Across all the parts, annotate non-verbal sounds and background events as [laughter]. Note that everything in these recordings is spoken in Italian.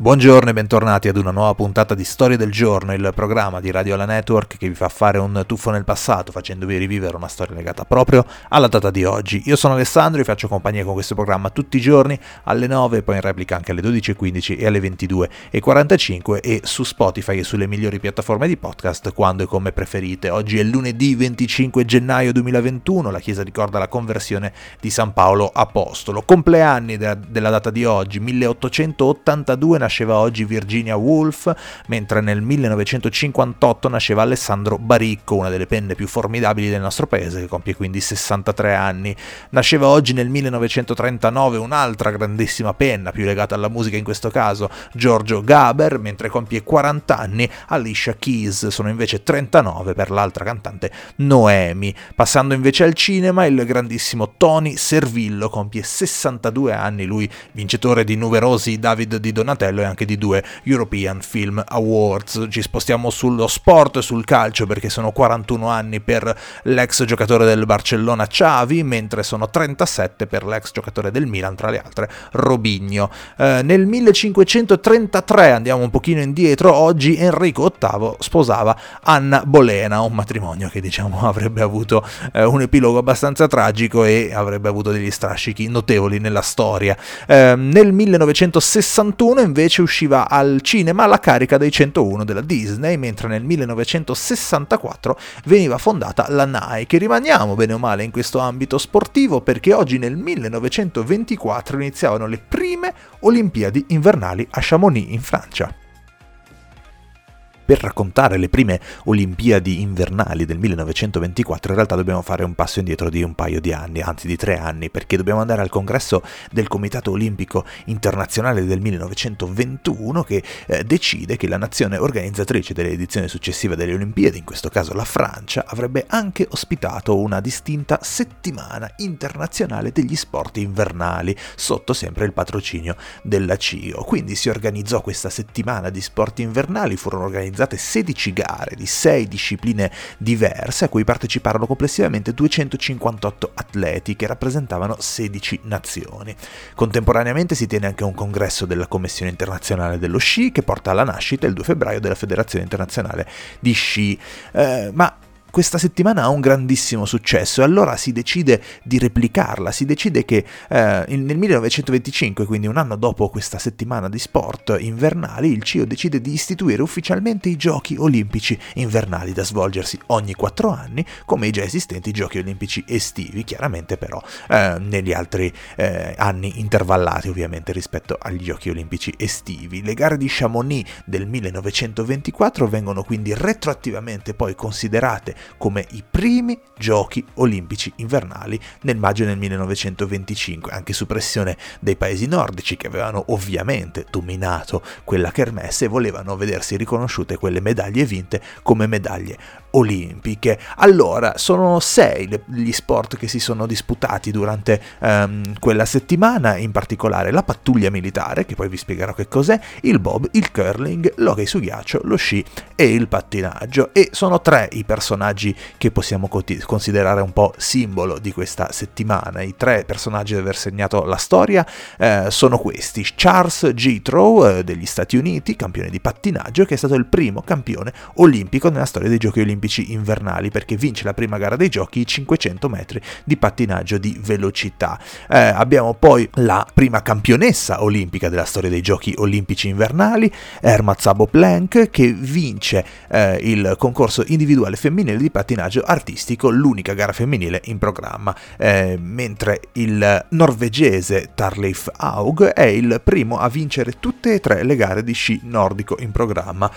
Buongiorno e bentornati ad una nuova puntata di Storia del Giorno, il programma di Radio La Network che vi fa fare un tuffo nel passato facendovi rivivere una storia legata proprio alla data di oggi. Io sono Alessandro e faccio compagnia con questo programma tutti i giorni alle 9, poi in replica anche alle 12.15 e alle 22.45 e su Spotify e sulle migliori piattaforme di podcast quando e come preferite. Oggi è lunedì 25 gennaio 2021, la Chiesa ricorda la conversione di San Paolo Apostolo. Compleanni della, data di oggi, 1882 nasceva oggi Virginia Woolf, mentre nel 1958 nasceva Alessandro Baricco, una delle penne più formidabili del nostro paese, che compie quindi 63 anni. Nasceva oggi nel 1939 un'altra grandissima penna, più legata alla musica in questo caso, Giorgio Gaber, mentre compie 40 anni Alicia Keys, sono invece 39 per l'altra cantante Noemi. Passando invece al cinema, il grandissimo Tony Servillo compie 62 anni, lui vincitore di numerosi David di Donatello e anche di due European Film Awards. Ci spostiamo sullo sport e sul calcio perché sono 41 anni per l'ex giocatore del Barcellona Xavi, mentre sono 37 per l'ex giocatore del Milan, tra le altre Robigno. Eh, nel 1533, andiamo un pochino indietro, oggi Enrico VIII sposava Anna Bolena, un matrimonio che diciamo [laughs] avrebbe avuto eh, un epilogo abbastanza tragico e avrebbe avuto degli strascichi notevoli nella storia. Eh, nel 1961 invece invece usciva al cinema La carica dei 101 della Disney, mentre nel 1964 veniva fondata la Nike. Rimaniamo bene o male in questo ambito sportivo perché oggi nel 1924 iniziavano le prime Olimpiadi invernali a Chamonix in Francia per raccontare le prime Olimpiadi invernali del 1924 in realtà dobbiamo fare un passo indietro di un paio di anni, anzi di tre anni, perché dobbiamo andare al congresso del Comitato Olimpico Internazionale del 1921 che eh, decide che la nazione organizzatrice delle edizioni successive delle Olimpiadi, in questo caso la Francia, avrebbe anche ospitato una distinta settimana internazionale degli sport invernali, sotto sempre il patrocinio della CIO. Quindi si organizzò questa settimana di sport invernali, furono organizzati organizzate 16 gare di 6 discipline diverse a cui parteciparono complessivamente 258 atleti che rappresentavano 16 nazioni. Contemporaneamente si tiene anche un congresso della Commissione internazionale dello sci che porta alla nascita il 2 febbraio della Federazione internazionale di sci. Eh, ma questa settimana ha un grandissimo successo e allora si decide di replicarla, si decide che eh, nel 1925, quindi un anno dopo questa settimana di sport invernali, il CIO decide di istituire ufficialmente i giochi olimpici invernali da svolgersi ogni quattro anni, come i già esistenti giochi olimpici estivi, chiaramente però eh, negli altri eh, anni intervallati ovviamente rispetto agli giochi olimpici estivi. Le gare di Chamonix del 1924 vengono quindi retroattivamente poi considerate come i primi giochi olimpici invernali nel maggio del 1925, anche su pressione dei paesi nordici che avevano ovviamente dominato quella kermesse e volevano vedersi riconosciute quelle medaglie vinte come medaglie olimpiche. Allora, sono sei le, gli sport che si sono disputati durante um, quella settimana, in particolare la pattuglia militare, che poi vi spiegherò che cos'è, il bob, il curling, l'hockey su ghiaccio, lo sci e il pattinaggio. E sono tre i personaggi che possiamo considerare un po' simbolo di questa settimana. I tre personaggi di aver segnato la storia eh, sono questi. Charles G. Trow eh, degli Stati Uniti, campione di pattinaggio, che è stato il primo campione olimpico nella storia dei giochi olimpici invernali perché vince la prima gara dei giochi i 500 metri di pattinaggio di velocità. Eh, abbiamo poi la prima campionessa olimpica della storia dei giochi olimpici invernali, Erma Zabo Plank, che vince eh, il concorso individuale femminile di pattinaggio artistico, l'unica gara femminile in programma, eh, mentre il norvegese Tarleif Haug è il primo a vincere tutte e tre le gare di sci nordico in programma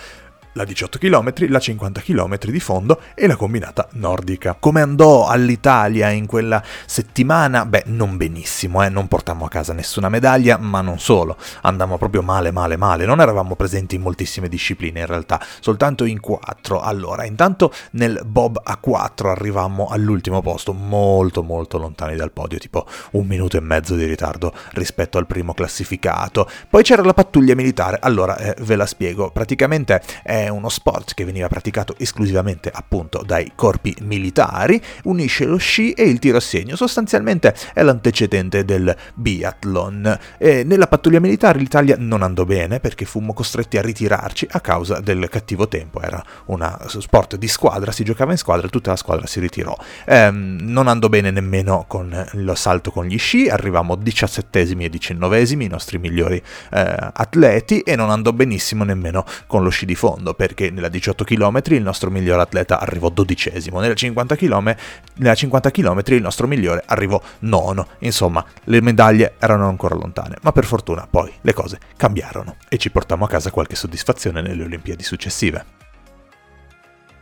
la 18 km, la 50 km di fondo e la combinata nordica. Come andò all'Italia in quella settimana? Beh, non benissimo, eh? non portammo a casa nessuna medaglia, ma non solo, andammo proprio male, male, male, non eravamo presenti in moltissime discipline in realtà, soltanto in quattro. Allora, intanto nel Bob a 4 arrivammo all'ultimo posto, molto molto lontani dal podio, tipo un minuto e mezzo di ritardo rispetto al primo classificato. Poi c'era la pattuglia militare, allora eh, ve la spiego, praticamente... Eh, uno sport che veniva praticato esclusivamente appunto dai corpi militari, unisce lo sci e il tiro a segno, sostanzialmente è l'antecedente del biathlon. E nella pattuglia militare l'Italia non andò bene perché fummo costretti a ritirarci a causa del cattivo tempo, era uno sport di squadra, si giocava in squadra e tutta la squadra si ritirò. Ehm, non andò bene nemmeno con lo salto con gli sci, arrivammo diciassettesimi e diciannovesimi, i nostri migliori eh, atleti, e non andò benissimo nemmeno con lo sci di fondo, perché nella 18 km il nostro miglior atleta arrivò dodicesimo, nella 50 km, nella 50 km il nostro migliore arrivò nono. Insomma, le medaglie erano ancora lontane, ma per fortuna poi le cose cambiarono e ci portammo a casa qualche soddisfazione nelle Olimpiadi successive.